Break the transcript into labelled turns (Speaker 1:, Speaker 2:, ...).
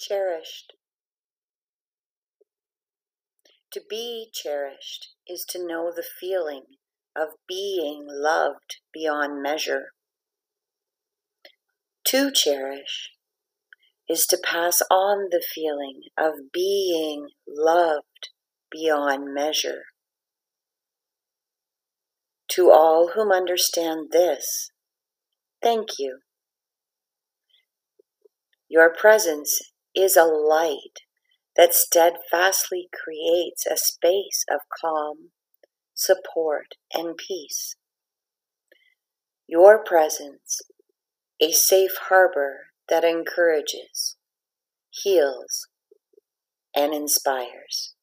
Speaker 1: cherished. To be cherished is to know the feeling of being loved beyond measure. To cherish is to pass on the feeling of being loved beyond measure. To all whom understand this, thank you. Your presence is a light that steadfastly creates a space of calm, support, and peace. Your presence, a safe harbor that encourages, heals, and inspires.